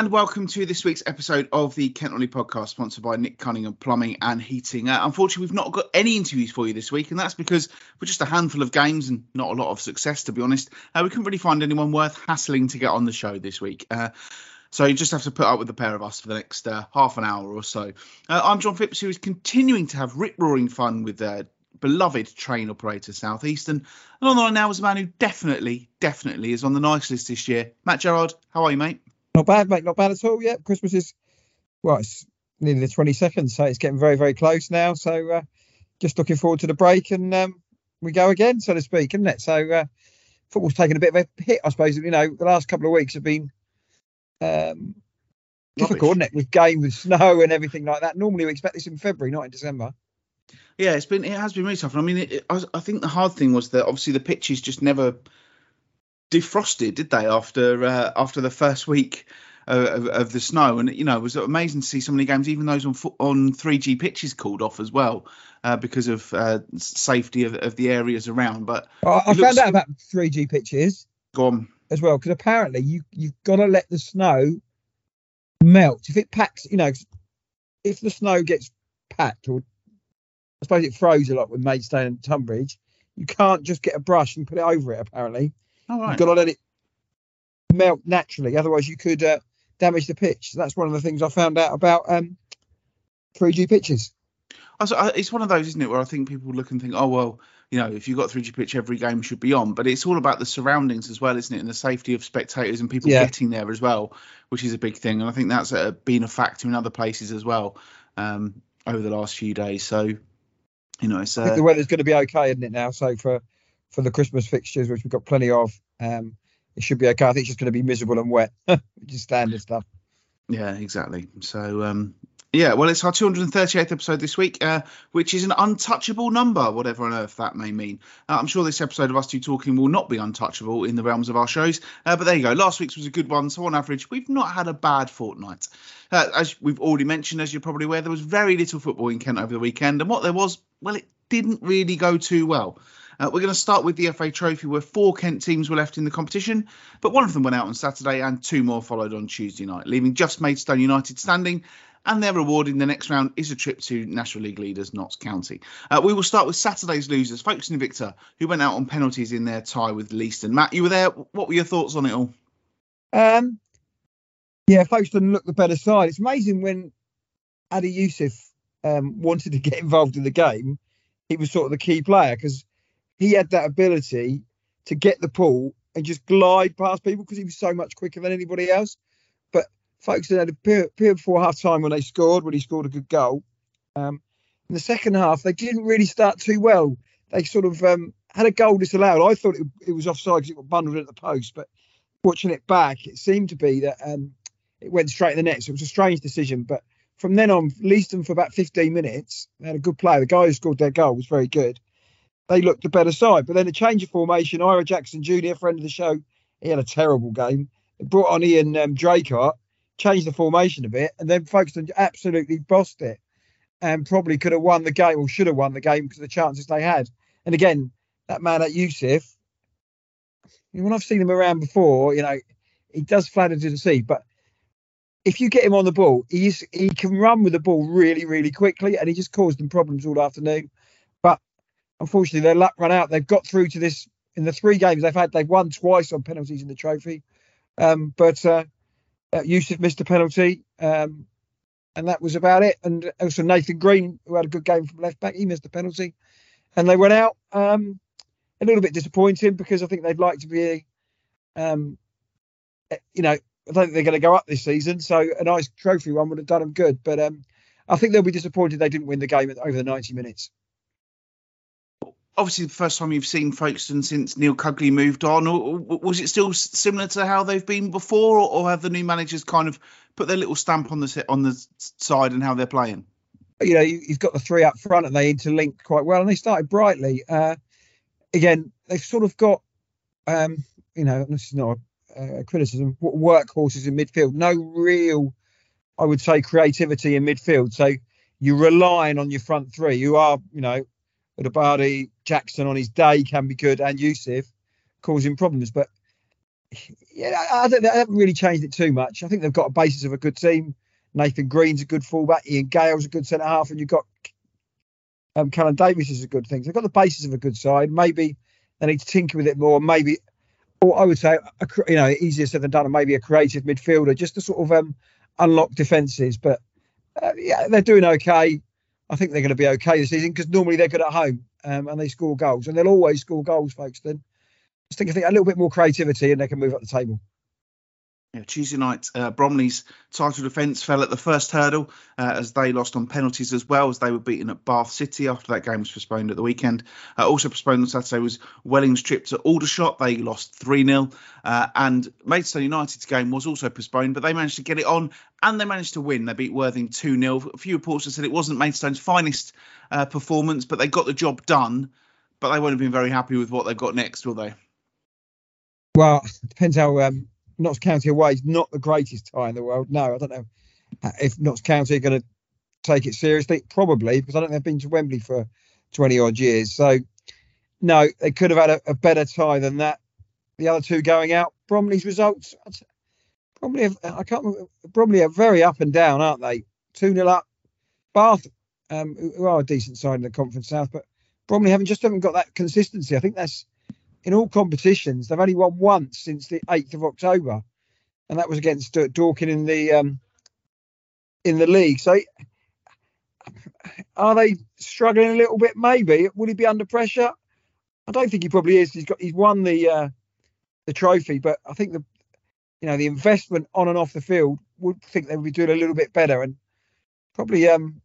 And welcome to this week's episode of the Kent Non-League podcast, sponsored by Nick Cunningham Plumbing and Heating. Uh, unfortunately, we've not got any interviews for you this week, and that's because we're just a handful of games and not a lot of success, to be honest. Uh, we couldn't really find anyone worth hassling to get on the show this week. Uh, so you just have to put up with the pair of us for the next uh, half an hour or so. Uh, I'm John Phipps, who is continuing to have rip roaring fun with beloved train operator Southeastern. And on the line now is a man who definitely, definitely is on the nice list this year. Matt Gerard, how are you, mate? Not bad, mate. Not bad at all. Yeah, Christmas is well, it's nearly the 22nd, so it's getting very, very close now. So uh, just looking forward to the break and um, we go again, so to speak, isn't it? So uh, football's taken a bit of a hit, I suppose. You know, the last couple of weeks have been um, difficult, isn't it? With game, with snow and everything like that. Normally we expect this in February, not in December. Yeah, it's been it has been really tough. I mean, it, it, I, I think the hard thing was that obviously the pitches just never defrosted, did they? After uh, after the first week of, of, the snow, and you know it was amazing to see so many games, even those on on 3G pitches called off as well uh, because of uh, safety of, of, the areas around. But I, I found out about 3G pitches. Go on. As well, because apparently you you've got to let the snow melt. If it packs, you know, if the snow gets packed, or I suppose it froze a lot with Maidstone and Tonbridge, you can't just get a brush and put it over it. Apparently, Oh, right. You've got to let it melt naturally, otherwise you could uh, damage the pitch. That's one of the things I found out about um, 3G pitches. It's one of those, isn't it, where I think people look and think, oh well, you know, if you've got 3G pitch, every game should be on. But it's all about the surroundings as well, isn't it, and the safety of spectators and people yeah. getting there as well, which is a big thing. And I think that's uh, been a factor in other places as well um, over the last few days. So, you know, it's, uh, the weather's going to be okay, isn't it now? So for for the Christmas fixtures, which we've got plenty of. Um, it should be okay. I think it's just going to be miserable and wet, which is standard stuff. Yeah, exactly. So, um, yeah, well, it's our 238th episode this week, uh, which is an untouchable number, whatever on earth that may mean. Uh, I'm sure this episode of us two talking will not be untouchable in the realms of our shows, uh, but there you go. Last week's was a good one, so on average, we've not had a bad fortnight. Uh, as we've already mentioned, as you're probably aware, there was very little football in Kent over the weekend, and what there was, well, it didn't really go too well. Uh, we're going to start with the FA Trophy, where four Kent teams were left in the competition, but one of them went out on Saturday and two more followed on Tuesday night, leaving just Maidstone United standing. And their reward in the next round is a trip to National League leaders Notts County. Uh, we will start with Saturday's losers, Folkestone Invicta, who went out on penalties in their tie with Leiston. Matt, you were there. What were your thoughts on it all? Um, yeah, Folkestone looked the better side. It's amazing when Adi Youssef um, wanted to get involved in the game, he was sort of the key player because he had that ability to get the ball and just glide past people because he was so much quicker than anybody else. But Folkestone had a period, before half time when they scored, when he scored a good goal. Um, in the second half, they didn't really start too well. They sort of um, had a goal disallowed. I thought it, it was offside because it got bundled at the post, but watching it back, it seemed to be that um, it went straight in the net. So it was a strange decision. But from then on, Leiston for about 15 minutes, they had a good player. The guy who scored their goal was very good they looked the better side. But then a change of formation, Ira Jackson Jr., friend of the show, he had a terrible game. Brought on Ian um, Draycott, changed the formation a bit, and then Folkestone absolutely bossed it and probably could have won the game or should have won the game because of the chances they had. And again, that man at Youssef, when I've seen him around before, you know, he does flatter to the sea, but if you get him on the ball, he's he can run with the ball really, really quickly, and he just caused them problems all afternoon unfortunately, their luck ran out. They've got through to this in the three games they've had. They've won twice on penalties in the trophy, um, but uh, uh, Youssef missed a penalty, um, and that was about it. And also Nathan Green, who had a good game from left back, he missed a penalty, and they went out. Um, a little bit disappointing because I think they'd like to be, um, eh, you know, I don't think they're going to go up this season. So a nice trophy one would have done them good. But um, I think they'll be disappointed they didn't win the game over the 90 minutes obviously the first time you've seen Folkestone since Neil Cugley moved on, was it still similar to how they've been before, or have the new managers kind of put their little stamp on the on the side and how they're playing? You know, you've got the three up front, and they interlink quite well, and they started brightly. Uh, again, they've sort of got, um, you know, this is not a, a criticism, workhorses in midfield. No real, I would say, creativity in midfield. So you're relying on your front three, who are, you know, Udabadi, Jackson on his day can be good, and Youssef causing problems. But yeah, I don't. They haven't really changed it too much. I think they've got a basis of a good team. Nathan Green's a good fullback. Ian Gayle's a good centre half, and you've got um, Callum Davis is a good thing. So they've got the basis of a good side. Maybe they need to tinker with it more. Maybe, or I would say, a, you know, easier said than done. And maybe a creative midfielder just to sort of um, unlock defences. But uh, yeah, they're doing okay. I think they're going to be okay this season because normally they're good at home um, and they score goals, and they'll always score goals, folks. Then just think, I think a little bit more creativity, and they can move up the table. Yeah, Tuesday night, uh, Bromley's title defence fell at the first hurdle uh, as they lost on penalties as well as they were beaten at Bath City after that game was postponed at the weekend. Uh, also postponed on Saturday was Welling's trip to Aldershot. They lost 3 0. Uh, and Maidstone United's game was also postponed, but they managed to get it on and they managed to win. They beat Worthing 2 0. A few reports have said it wasn't Maidstone's finest uh, performance, but they got the job done. But they won't have been very happy with what they've got next, will they? Well, depends how. Um Notts County away is not the greatest tie in the world. No, I don't know if Notts County are going to take it seriously. Probably because I don't think they've been to Wembley for 20 odd years. So no, they could have had a, a better tie than that. The other two going out. Bromley's results probably I can't remember, Bromley are very up and down, aren't they? 2 0 up. Bath, um, who are a decent side in the Conference South, but Bromley haven't just haven't got that consistency. I think that's in all competitions. They've only won once since the 8th of October, and that was against uh, Dorking in the um, in the league. So, are they struggling a little bit? Maybe. Will he be under pressure? I don't think he probably is. He's got he's won the uh, the trophy, but I think the you know the investment on and off the field would think they would be doing a little bit better, and probably um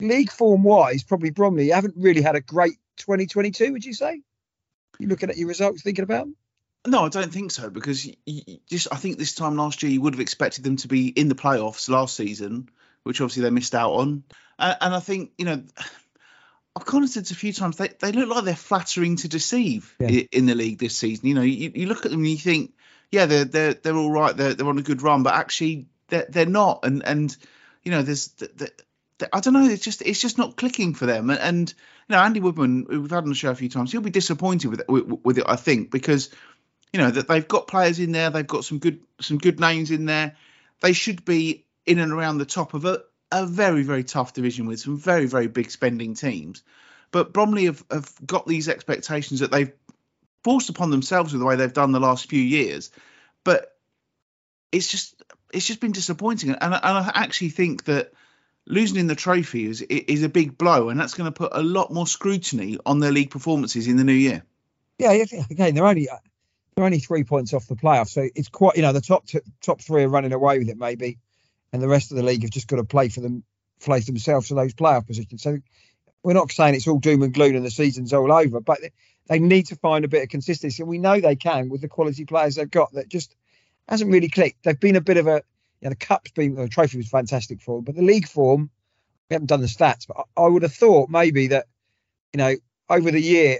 league form wise, probably Bromley haven't really had a great 2022. Would you say? You looking at your results, thinking about them? No, I don't think so because you, you just I think this time last year you would have expected them to be in the playoffs last season, which obviously they missed out on. And, and I think you know I've commented a few times they, they look like they're flattering to deceive yeah. in, the league this season. You know, you, you look at them and you think, yeah, they're they're they're all right, they're they're on a good run, but actually they're they're not. And and you know, there's I don't know. It's just it's just not clicking for them. And, and you know, Andy Woodman, we've had on the show a few times, he'll be disappointed with it, with, it. I think because you know that they've got players in there, they've got some good some good names in there. They should be in and around the top of a, a very very tough division with some very very big spending teams. But Bromley have, have got these expectations that they've forced upon themselves with the way they've done the last few years. But it's just it's just been disappointing, and, and I actually think that losing in the trophy is is a big blow, and that's going to put a lot more scrutiny on their league performances in the new year. Yeah, again, they're only they're only three points off the playoff, so it's quite you know the top t- top three are running away with it maybe, and the rest of the league have just got to play for them, place themselves for those playoff positions. So we're not saying it's all doom and gloom and the season's all over, but they need to find a bit of consistency, and we know they can with the quality players they've got. That just hasn't really clicked. They've been a bit of a yeah, the cup's been the trophy was fantastic for them, but the league form, we haven't done the stats, but I, I would have thought maybe that, you know, over the year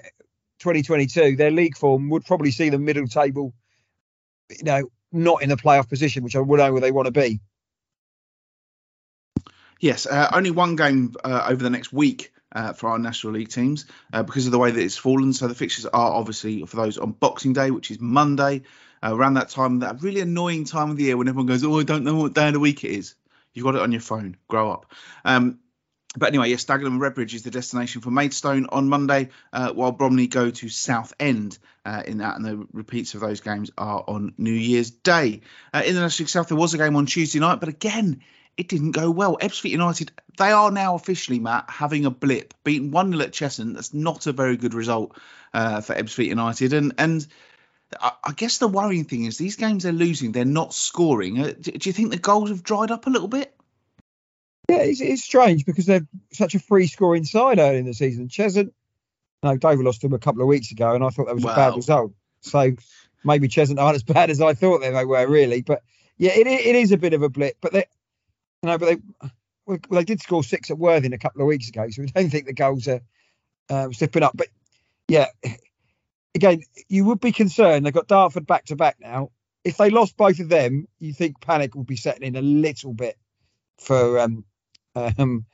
2022, their league form would probably see the middle table, you know, not in the playoff position, which I would know where they want to be. Yes, uh, only one game uh, over the next week uh, for our National League teams uh, because of the way that it's fallen. So the fixtures are obviously for those on Boxing Day, which is Monday, uh, around that time, that really annoying time of the year when everyone goes, "Oh, I don't know what day of the week it is." You've got it on your phone. Grow up. Um, but anyway, yes, Dagenham and Redbridge is the destination for Maidstone on Monday, uh, while Bromley go to Southend uh, in that, and the repeats of those games are on New Year's Day. Uh, in the National League South, there was a game on Tuesday night, but again, it didn't go well. Ebbsfleet United, they are now officially, Matt, having a blip, beaten 1 0 at Cheshunt. That's not a very good result uh, for Ebbsfleet United. And, and I guess the worrying thing is these games they're losing, they're not scoring. Uh, do, you think the goals have dried up a little bit? Yeah, it's, it's strange because they're such a free scoring side early in the season. Cheshunt, no, Dover lost them a couple of weeks ago, and I thought that was a bad result. So maybe Cheshunt aren't as bad as I thought they were, really. But yeah, it, it is a bit of a blip. But they, you know, but they, well, they did score six at Worthing a couple of weeks ago, so we don't think the goals are um, slipping up. But yeah, again, you would be concerned. They've got Dartford back to back now. If they lost both of them, you think panic will be setting in a little bit for um, um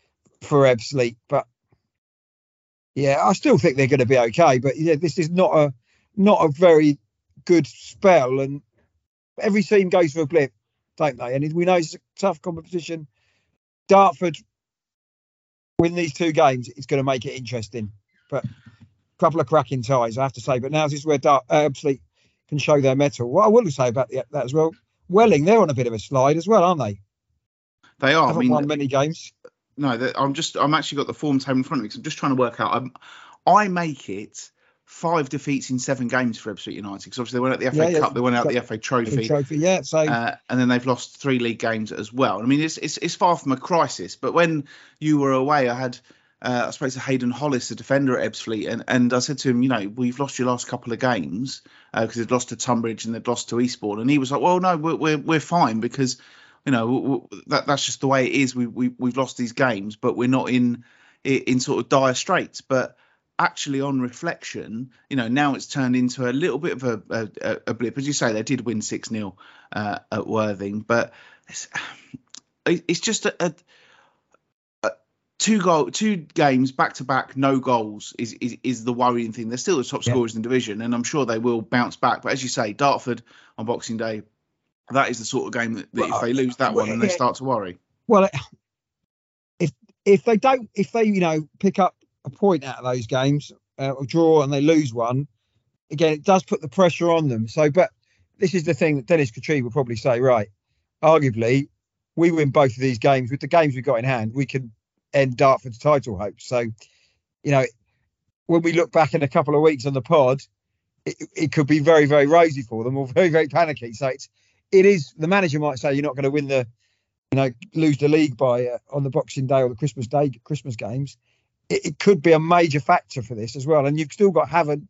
for Ebbsfleet. But yeah, I still think they're going to be okay. But yeah, this is not a not a very good spell, and every team goes for a blip, don't they? And we know it's a tough competition. Dartford win these two games, it's going to make it interesting. But couple of cracking ties, I have to say. But now this is where Dart uh, can show their metal. What I will say about the, that as well, Welling, they're on a bit of a slide as well, aren't they? They are. Haven't I mean, won many games. No, I'm just. I'm actually got the form table in front of me because I'm just trying to work out. I'm, I make it five defeats in seven games for Ebbsfleet United because obviously they went out the FA Yeah, yeah. Cup, they went out the FA Trophy, Trophy, yeah. So uh, and then they've lost three league games as well. I mean, it's it's, it's far from a crisis. But when you were away, I had uh, I spoke to Hayden Hollis, the defender at Ebbsfleet, and, and I said to him, you know, we've lost your last couple of games because they'd lost to Tonbridge and they'd lost to Eastbourne, and he was like, well, no, we're we're, we're fine because you know that that's just the way it is. We we we've lost these games, but we're not in in, sort of dire straits, but. Actually, on reflection, you know, now it's turned into a little bit of a, a, a blip. As you say, they did win 6 0 uh, at Worthing, but it's, it's just a, a two goal, two games back to back, no goals is, is is the worrying thing. They're still the top Yeah. scorers in the division, and I'm sure they will bounce back. But as you say, Dartford on Boxing Day, that is the sort of game that, that if they lose that one, then they start to worry. well, if if they don't, if they you know pick up a point out of those games uh, or draw and they lose one, again it does put the pressure on them. So, but this is the thing that Dennis Kutrieb will probably say, right? Arguably, we win both of these games with the games we got in hand, we can end Dartford's title hopes. So, you know, when we look back in a couple of weeks on the pod, it, it could be very, very rosy for them or very, very panicky. So it's it is the manager might say you're not going to win the you know, lose the league by uh, on the Boxing Day or the Christmas Day Christmas games, it, it could be a major factor for this as well. And you've still got Havant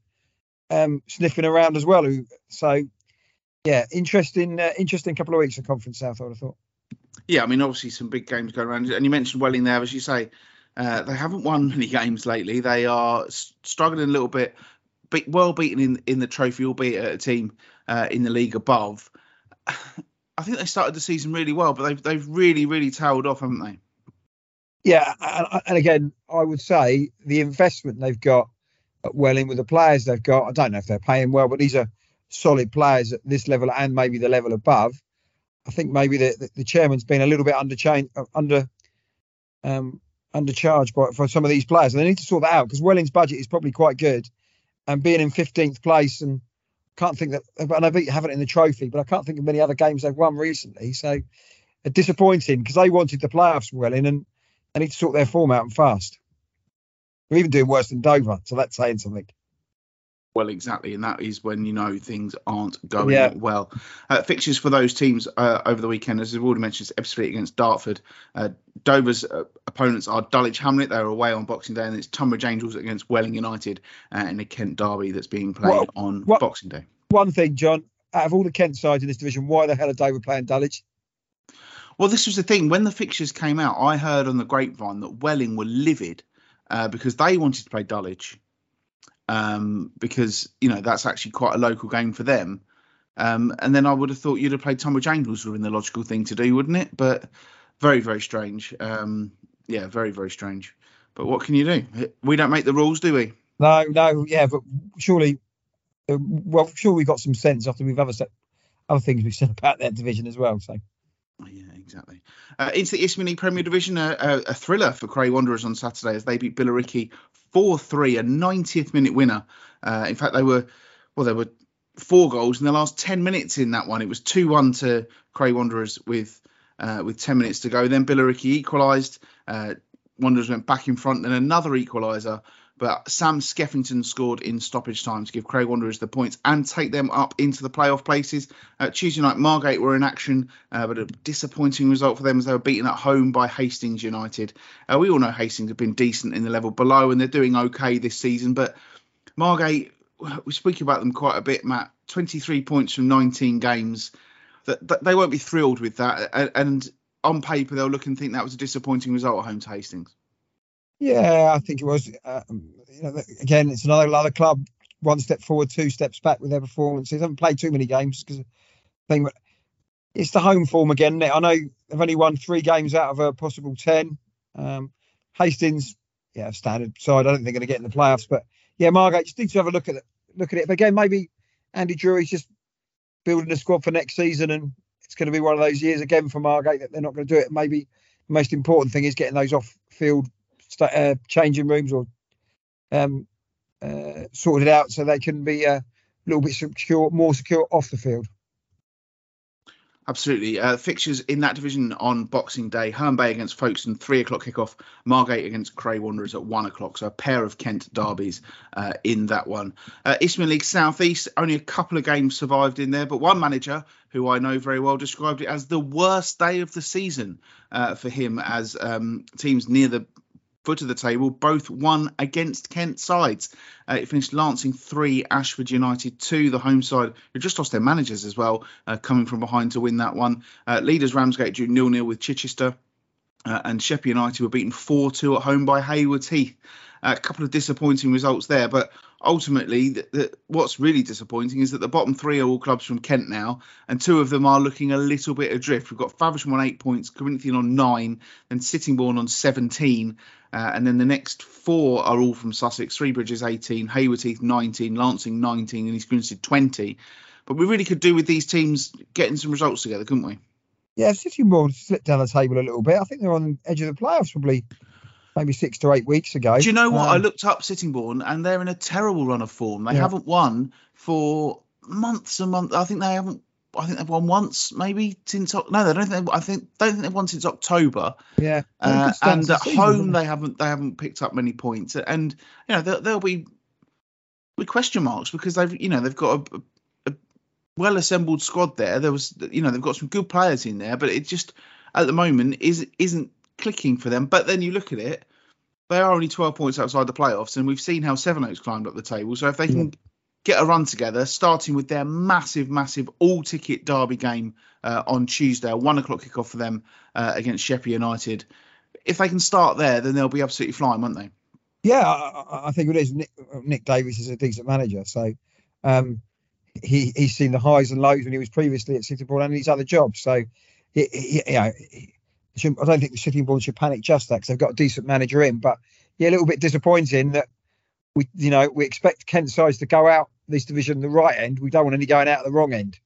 um, sniffing around as well. Who so, yeah, interesting, uh, interesting couple of weeks at Conference South. I would have thought. Yeah, I mean, obviously some big games going around, and you mentioned Welling there, as you say, uh, they haven't won many games lately. They are struggling a little bit, be- well beaten in in the trophy, albeit at a team uh, in the league above. I think they started the season really well, but they've they've really really tailed off, haven't they? Yeah, and, and again, I would say the investment they've got at Welling with the players they've got. I don't know if they're paying well, but these are solid players at this level and maybe the level above. I think maybe the, the, chairman's been a little bit under chain, uh, under um, undercharged by, for some of these players, and they need to sort that out because Welling's budget is probably quite good, and being in 15th place and can't think that and I haven't in the trophy, but I can't think of many other games they've won recently. So uh, disappointing because they wanted the playoffs Welling and they need to sort their form out and fast. They're even doing worse than Dover, so that's saying something. Well, exactly, and that is when you know things aren't going Yeah. well. Uh, fixtures for those teams uh, over the weekend, as we've already mentioned, Ebbsfleet against Dartford. Uh, Dover's uh, opponents are Dulwich Hamlet; they're away on Boxing Day, and it's Tonbridge Angels against Welling United uh, in a Kent derby that's being played What- on what- Boxing Day. One thing, John, out of all the Kent sides in this division, why the hell are Dover playing Dulwich? Well, this was the thing when the fixtures came out. I heard on the grapevine that Welling were livid uh, because they wanted to play Dulwich um, because you know that's actually quite a local game for them. Um, and then I would have thought you'd have played Tonbridge Angels would have been the logical thing to do, wouldn't it? But very, very strange. Um, yeah, very, very strange. But what can you do? We don't make the rules, do we? No, no, yeah, but surely, uh, well, sure we got some sense after we've other set, other things we've said about that division as well. So Yeah, exactly. Uh, into the League Premier Division, a, a, a thriller for Cray Wanderers on Saturday as they beat Billericay 4-3, a 90th minute winner. Uh, in fact, they were well, there were four goals in the last 10 minutes in that one. It was 2-1 to Cray Wanderers with uh, with 10 minutes to go. Then Billericay equalised. Uh, Wanderers went back in front, then another equaliser. But Sam Skeffington scored in stoppage time to give Cray Wanderers the points and take them up into the playoff places. Uh, Tuesday night, Margate were in action, uh, but a disappointing result for them as they were beaten at home by Hastings United. Uh, we all know Hastings have been decent in the level below and they're doing okay this season, but Margate, we speak about them quite a bit, Matt. 23 points from 19 games. That, that they won't be thrilled with that, and, and on paper they'll look and think that was a disappointing result at home to Hastings. Yeah, I think it was. Um, you know, again, it's another another club, one step forward, two steps back with their performances. haven't played too many games because thing, but it's the home form again. I know they've only won three games out of a possible ten. Um, Hastings, yeah, standard side. I don't think they're going to get in the playoffs, but yeah, Margate just need to have a look at it. Look at it. But again, maybe Andy Drury's just building a squad for next season, and it's going to be one of those years again for Margate that they're not going to do it. Maybe the most important thing is getting those off-field uh, changing rooms or um, uh, sorted out so they can be a little bit secure, more secure off the field. Absolutely. Uh, fixtures in that division on Boxing Day: Herne Bay against Folkestone, three o'clock kickoff. Margate against Cray Wanderers at one o'clock. So a pair of Kent derbies uh, in that one. Uh, Isthmian League Southeast. Only a couple of games survived in there, but one manager who I know very well described it as the worst day of the season uh, for him as um, teams near the foot of the table, both won against Kent sides. Uh, it finished Lancing 3, Ashford United 2, the home side, who just lost their managers as well, uh, coming from behind to win that one. Uh, leaders Ramsgate drew 0 0 with Chichester. Uh, and Sheppey United were beaten 4 2 at home by Haywards Heath. A couple of disappointing results there, but ultimately, the, the, what's really disappointing is that the bottom three are all clubs from Kent now, and two of them are looking a little bit adrift. We've got Faversham on eight points, Corinthian on nine, then Sittingbourne on 17, uh, and then the next four are all from Sussex. Three Bridges 18, Haywards Heath 19, Lancing 19, and East Grinstead 20. But we really could do with these teams getting some results together, couldn't we? Yeah, Sittingbourne slipped down the table a little bit. I think they're on the edge of the playoffs probably maybe six to eight weeks ago. Do you know what? Um, I looked up Sittingbourne and they're in a terrible run of form. They yeah. haven't won for months and months. I think they haven't I think they've won once, maybe since no, they don't think. I think don't think they've won since October. Yeah, uh, and at season, home they haven't they haven't picked up many points, and you know there, will be with question marks because they've you know they've got a, a, well assembled squad there. There was you know they've got some good players in there, but it just at the moment is isn't clicking for them. But then you look at it, they are only 12 points outside the playoffs, and we've seen how Seven Sevenoaks climbed up the table. So if they can get a run together, starting with their massive, massive all-ticket derby game uh, on Tuesday, a one o'clock kickoff for them uh, against Sheppey United. If they can start there, then they'll be absolutely flying, won't they? Yeah, I, I think it is. Nick, Nick, Davis is a decent manager, so um, he he's seen the highs and lows when he was previously at City Sittingbourne and his other jobs. So, he, he, you know, I don't think the Sittingbourne should panic just that because they've got a decent manager in. But yeah, a little bit disappointing that we, you know, we expect Kent sides to go out this division the right end. We don't want any going out at the wrong end.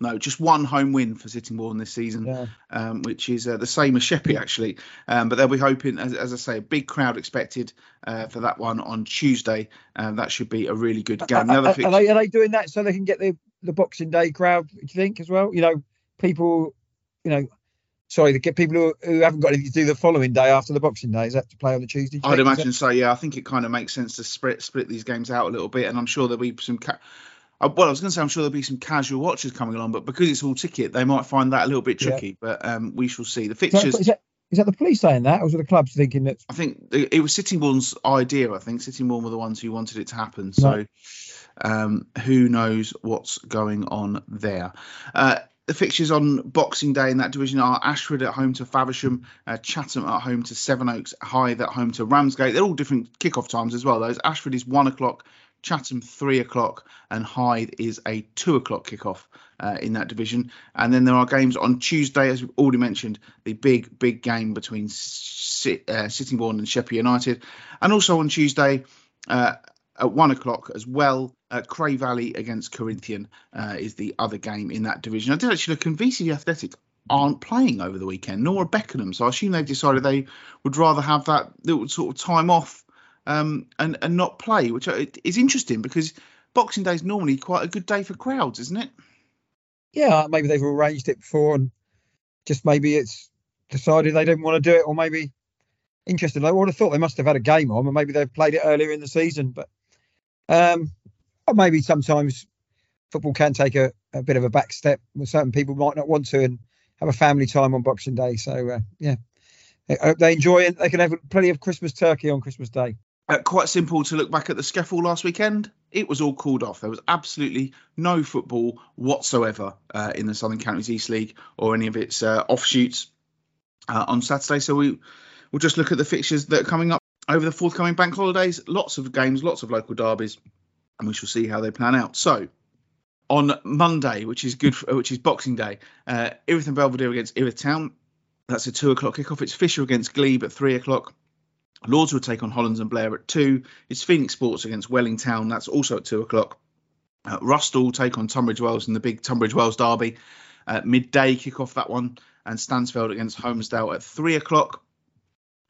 No, just one home win for Sittingbourne this season, yeah. um, which is uh, the same as Sheppey actually. Um, but they'll be hoping, as, as, I say, a big crowd expected uh, for that one on Tuesday. Um, that should be a really good game. Are, are, they, are, they, doing that so they can get the, the Boxing Day crowd? Do you think as well? You know, people, you know, sorry, get people who, who haven't got anything to do the following day after the Boxing Day. Is that to play on the Tuesday? I'd imagine so. Yeah, I think it kind of makes sense to split split these games out a little bit, and I'm sure there'll be some. Ca- uh, well, I was going to say I'm sure there'll be some casual watchers coming along, but because it's all ticket, they might find that a little bit tricky. Yeah. But um, we shall see. The fixtures. Is that, is, that, is that the police saying that, or was it the clubs thinking that? I think it was Sittingbourne's idea. I think Sittingbourne were the ones who wanted it to happen. So. Right. Um, who knows what's going on there? Uh, the fixtures on Boxing Day in that division are Ashford at home to Faversham, uh, Chatham at home to Sevenoaks, Hythe at home to Ramsgate. They're all different kickoff times as well. Those Ashford is one o'clock, Chatham three o'clock, and Hythe is a two o'clock kickoff uh, in that division. And then there are games on Tuesday, as we've already mentioned, the big big game between Sit, uh, Sittingbourne and Sheppey United, and also on Tuesday. Uh, at one o'clock as well. Uh, Cray Valley against Corinthian uh, is the other game in that division. I did actually look, and VCD Athletic aren't playing over the weekend, nor are Beckenham. So I assume they've decided they would rather have that little sort of time off um, and and not play, which is interesting because Boxing Day is normally quite a good day for crowds, isn't it? Yeah, maybe they've arranged it before and just maybe it's decided they didn't want to do it, or maybe interesting. I would have thought they must have had a game on, and maybe they've played it earlier in the season, but um, or maybe sometimes football can take a, a bit of a back step. Certain people might not want to and have a family time on Boxing Day. So uh, yeah, I hope they enjoy it. They can have plenty of Christmas turkey on Christmas Day. Uh, quite simple to look back at the SCEFL last weekend. It was all called off. There was absolutely no football whatsoever uh, in the Southern Counties East League or any of its uh, offshoots uh, on Saturday. So we will just look at the fixtures that are coming up over the forthcoming bank holidays. Lots of games, lots of local derbies, and we shall see how they plan out. So on Monday, which is good, for, which is Boxing Day, uh, Erith and Belvedere against Erith Town. That's a two o'clock kickoff. It's Fisher against Glebe at three o'clock. Lordswood take on Hollands and Blair at two. It's Phoenix Sports against Welling Town. That's also at two o'clock. Uh, Rusthall take on Tunbridge Wells in the big Tunbridge Wells derby. Uh, midday kick off that one, and Stansfeld against Holmesdale at three o'clock.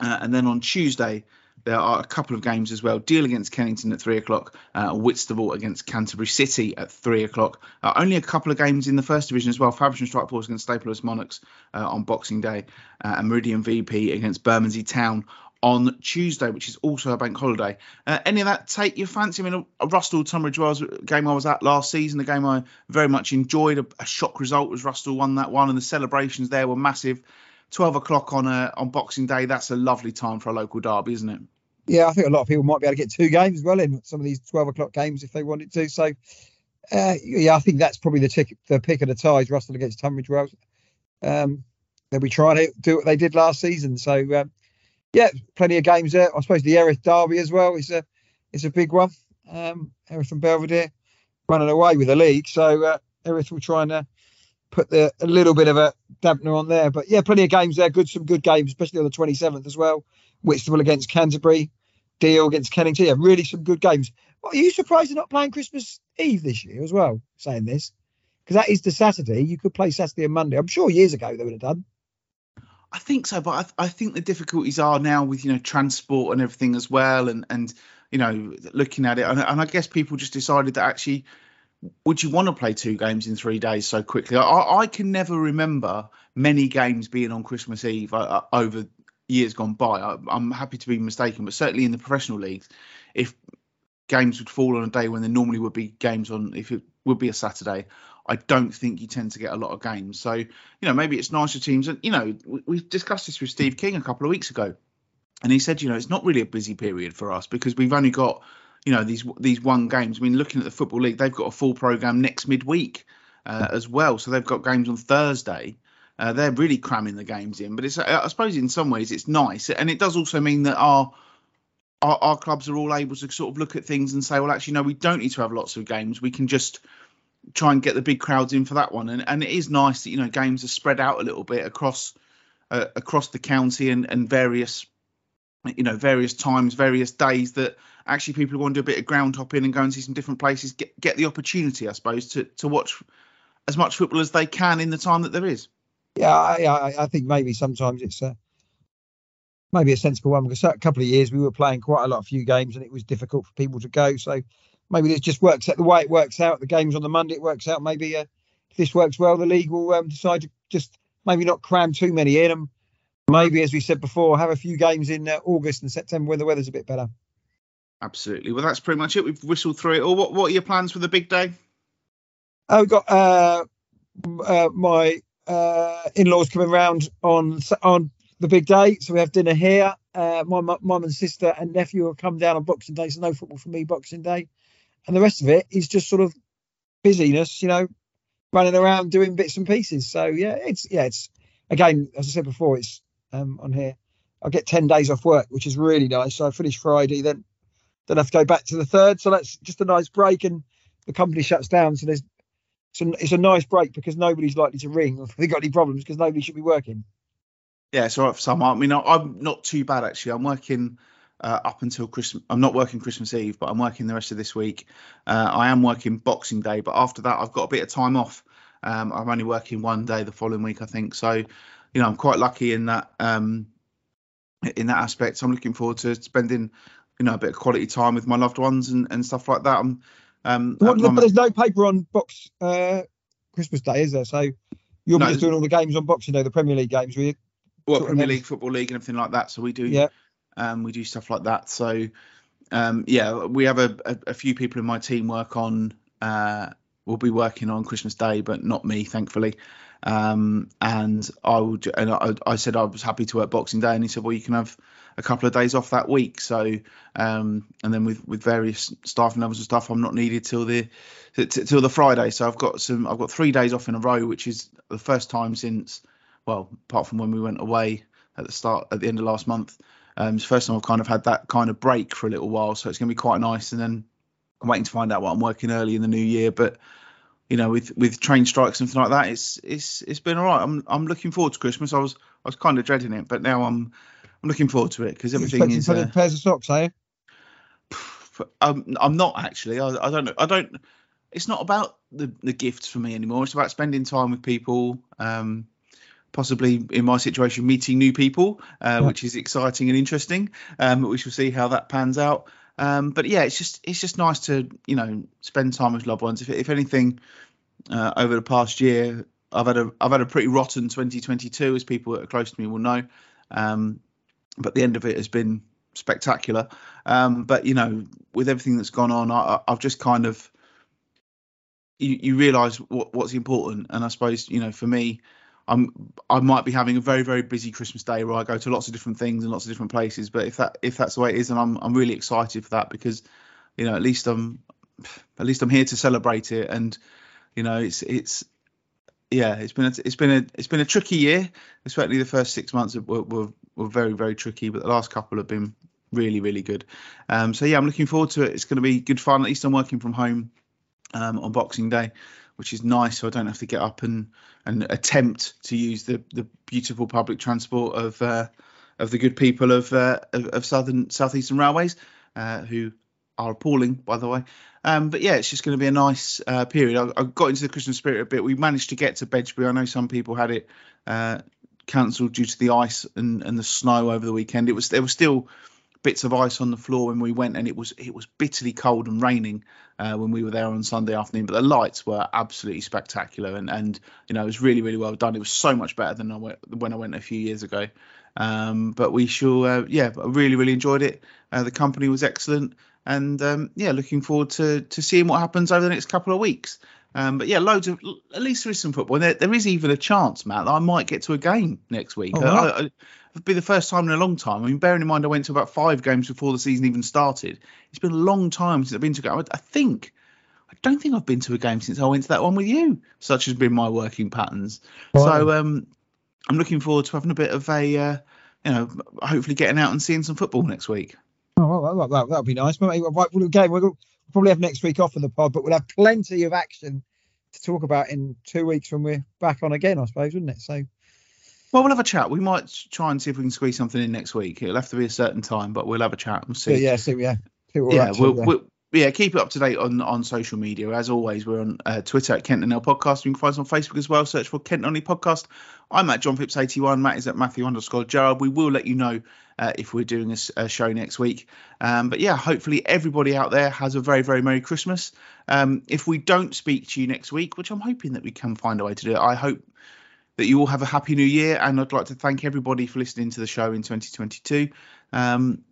Uh, and then on Tuesday, there are a couple of games as well. Deal against Kennington at three o'clock. Uh, Whitstable against Canterbury City at three o'clock. Uh, only a couple of games in the first division as well. Faversham Strike Force against Staples Monarchs uh, on Boxing Day, uh, and Meridian VP against Bermondsey Town on Tuesday, which is also a bank holiday. Uh, any of that take your fancy? I mean, a, a Rusthall Tunbridge Wells game I was at last season, a game I very much enjoyed. A, a shock result was Rusthall won that one, and the celebrations there were massive. 12 o'clock on a, on Boxing Day, that's a lovely time for a local derby, isn't it? Yeah, I think a lot of people might be able to get two games as well in some of these 12 o'clock games if they wanted to. So, uh, yeah, I think that's probably the, tick, the pick of the ties, Rusthall against Tunbridge Wells. Um, they'll be trying to do what they did last season. So, um, yeah, plenty of games there. I suppose the Erith Derby as well is a is a big one. Um, Erith and Belvedere running away with the league, so uh, Erith will try and uh, put the, a little bit of a dampener on there. But yeah, plenty of games there. Good, some good games, especially on the 27th as well. Whitstable against Canterbury, Deal against Kennington. Yeah, really some good games. Well, are you surprised they're not playing Christmas Eve this year as well? Saying this because that is the Saturday. You could play Saturday and Monday. I'm sure years ago they would have done. I think so, but I, th- I think the difficulties are now with you know transport and everything as well, and and you know looking at it, and, and I guess people just decided that actually would you want to play two games in three days so quickly? I, I can never remember many games being on Christmas Eve uh, over years gone by. I, am happy to be mistaken, but certainly in the professional leagues, if games would fall on a day when there normally would be games on, if it would be a Saturday, I don't think you tend to get a lot of games. So, you know, maybe it's nicer teams. And, you know, we, we discussed this with Steve King a couple of weeks ago. And he said, you know, it's not really a busy period for us because we've only got you know these these one games. I mean, looking at the football league, they've got a full program next midweek uh, as well. So they've got games on Thursday. Uh, they're really cramming the games in, but it's I suppose in some ways it's nice, and it does also mean that our, our our, clubs are all able to sort of look at things and say, well, actually, no, we don't need to have lots of games. We can just try and get the big crowds in for that one, and and it is nice that you know games are spread out a little bit across uh, across the county and and various you know various times, various days that actually people who want to do a bit of ground hopping and go and see some different places get get the opportunity, I suppose, to to watch as much football as they can in the time that there is. Yeah, I, I think maybe sometimes it's a maybe a sensible one because a couple of years we were playing quite a lot of few games and it was difficult for people to go. So maybe this just works out the way it works out. The games on the Monday it works out. Maybe uh, if this works well, the league will um, decide to just maybe not cram too many in and maybe, as we said before, have a few games in uh, August and September when the weather's a bit better. Absolutely. Well, that's pretty much it. We've whistled through it all. What, what are your plans for the big day? Oh, we've got uh, uh, my uh, in-laws coming round on on the big day, so we have dinner here. Uh, my mum and sister and nephew will come down on Boxing Day, so no football for me Boxing Day, and the rest of it is just sort of busyness, you know, running around doing bits and pieces. So yeah, it's yeah, it's again as I said before, it's um, on here. I get ten days off work, which is really nice. So I finish Friday, then then have to go back to the third. So that's just a nice break, and the company shuts down. So there's it's a, it's a nice break because nobody's likely to ring if they've got any problems because nobody should be working. Yeah, it's all right for some. I mean, I'm not too bad actually. I'm working uh, up until Christmas. I'm not working Christmas Eve, but I'm working the rest of this week. Uh, I am working Boxing Day, but after that, I've got a bit of time off. Um, I'm only working one day the following week, I think. So, you know, I'm quite lucky in that um, in that aspect. So I'm looking forward to spending you know a bit of quality time with my loved ones and, and stuff like that. I'm, um, but there's no paper on box uh, Christmas Day, is there? So you'll be just doing all the games on Boxing Day, the Premier League games, will you? Well, Premier League, Football League, and everything like that. So we do, yeah, um, we do stuff like that. So um, yeah, we have a, a, a, few people in my team work on. Uh, will be working on Christmas Day, but not me, thankfully. Um, and I would, and I, I, said I was happy to work Boxing Day, and he said, well, you can have a couple of days off that week. So, um, and then with with various staffing levels and stuff, I'm not needed till the t- till the Friday. So I've got some, I've got three days off in a row, which is the first time since, well, apart from when we went away at the start at the end of last month. Um, it's the first time I've kind of had that kind of break for a little while, so it's going to be quite nice. And then I'm waiting to find out what I'm working early in the new year, but you know, with with train strikes and things like that, it's it's it's been all right. I'm I'm looking forward to Christmas. I was I was kind of dreading it, but now I'm I'm looking forward to it because everything is. Uh, pairs of socks, are you? I'm, I'm not actually. I, I don't know. I don't. it's not about the the gifts for me anymore. It's about spending time with people. Um, possibly in my situation meeting new people, uh, yeah. which is exciting and interesting. Um, but we shall see how that pans out. Um, but yeah, it's just it's just nice to you know spend time with loved ones. If if anything, uh, over the past year, I've had a I've had a pretty rotten 2022, as people that are close to me will know. Um, but the end of it has been spectacular. Um, but you know, with everything that's gone on, I, have just kind of you, you realise what, what's important, and I suppose you know for me, I'm I might be having a very very busy Christmas day where I go to lots of different things and lots of different places. But if that if that's the way it is, and I'm I'm really excited for that because you know at least I'm at least I'm here to celebrate it, and you know it's it's yeah it's been a, it's been a it's been a tricky year. Especially the first six months were, were were very very tricky, but the last couple have been really really good. Um, so yeah, I'm looking forward to it. It's going to be good fun. At least I'm working from home um, on Boxing Day which is nice. So I don't have to get up and and attempt to use the the beautiful public transport of uh, of the good people of uh, of, of, southern southeastern railways, uh, who are appalling, by the way. Um, but yeah, it's just going to be a nice uh, period. I, I, got into the Christmas spirit a bit. We managed to get to Bedgebury. I know some people had it uh, cancelled due to the ice and, and the snow over the weekend. It was there was still bits of ice on the floor when we went, and it was it was bitterly cold and raining uh, when we were there on Sunday afternoon. But the lights were absolutely spectacular, and and you know it was really really well done. It was so much better than I went, when I went a few years ago. Um, but we shall, uh, yeah, I really really enjoyed it. Uh, the company was excellent, and um, yeah, looking forward to to seeing what happens over the next couple of weeks. Um, but yeah, loads of at least there is some football. There, there is even a chance, Matt, that I might get to a game next week. Oh, wow. I, I, it'd be the first time in a long time. I mean, bearing in mind I went to about five games before the season even started. It's been a long time since I've been to a game. I think I don't think I've been to a game since I went to that one with you. Such has been my working patterns. Wow. So um, I'm looking forward to having a bit of a, uh, you know, hopefully getting out and seeing some football next week. Oh, well, that, that'll be nice. Maybe, okay, we'll probably have next week off of the pod, but we'll have plenty of action to talk about in two weeks when we're back on again, I suppose, wouldn't it? So. Well, we'll have a chat. We might try and see if we can squeeze something in next week. It'll have to be a certain time, but we'll have a chat and see. Yeah, yeah, see, yeah. See yeah, we'll, we'll, yeah, keep it up to date on on social media. As always, we're on uh, Twitter at Kent and L Podcast. You can find us on Facebook as well. Search for Kent Non-League Podcast. I'm at John Phipps 81. Matt is at Matthew underscore Gerard. We will let you know uh, if we're doing a, a show next week. Um, but yeah, hopefully everybody out there has a very very merry Christmas. Um, if we don't speak to you next week, which I'm hoping that we can find a way to do it, I hope that you all have a happy new year. And I'd like to thank everybody for listening to the show in 2022. Um,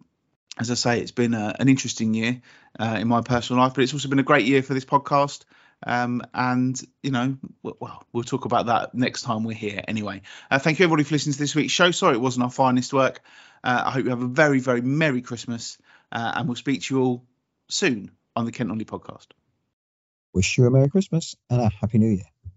as I say, it's been a, an interesting year uh, in my personal life, but it's also been a great year for this podcast. Um, and you know, well, we'll talk about that next time we're here. Anyway, uh, thank you everybody for listening to this week's show. Sorry it wasn't our finest work. Uh, I hope you have a very, very merry Christmas, uh, and we'll speak to you all soon on the Kent Non-League podcast. Wish you a merry Christmas and a happy New Year.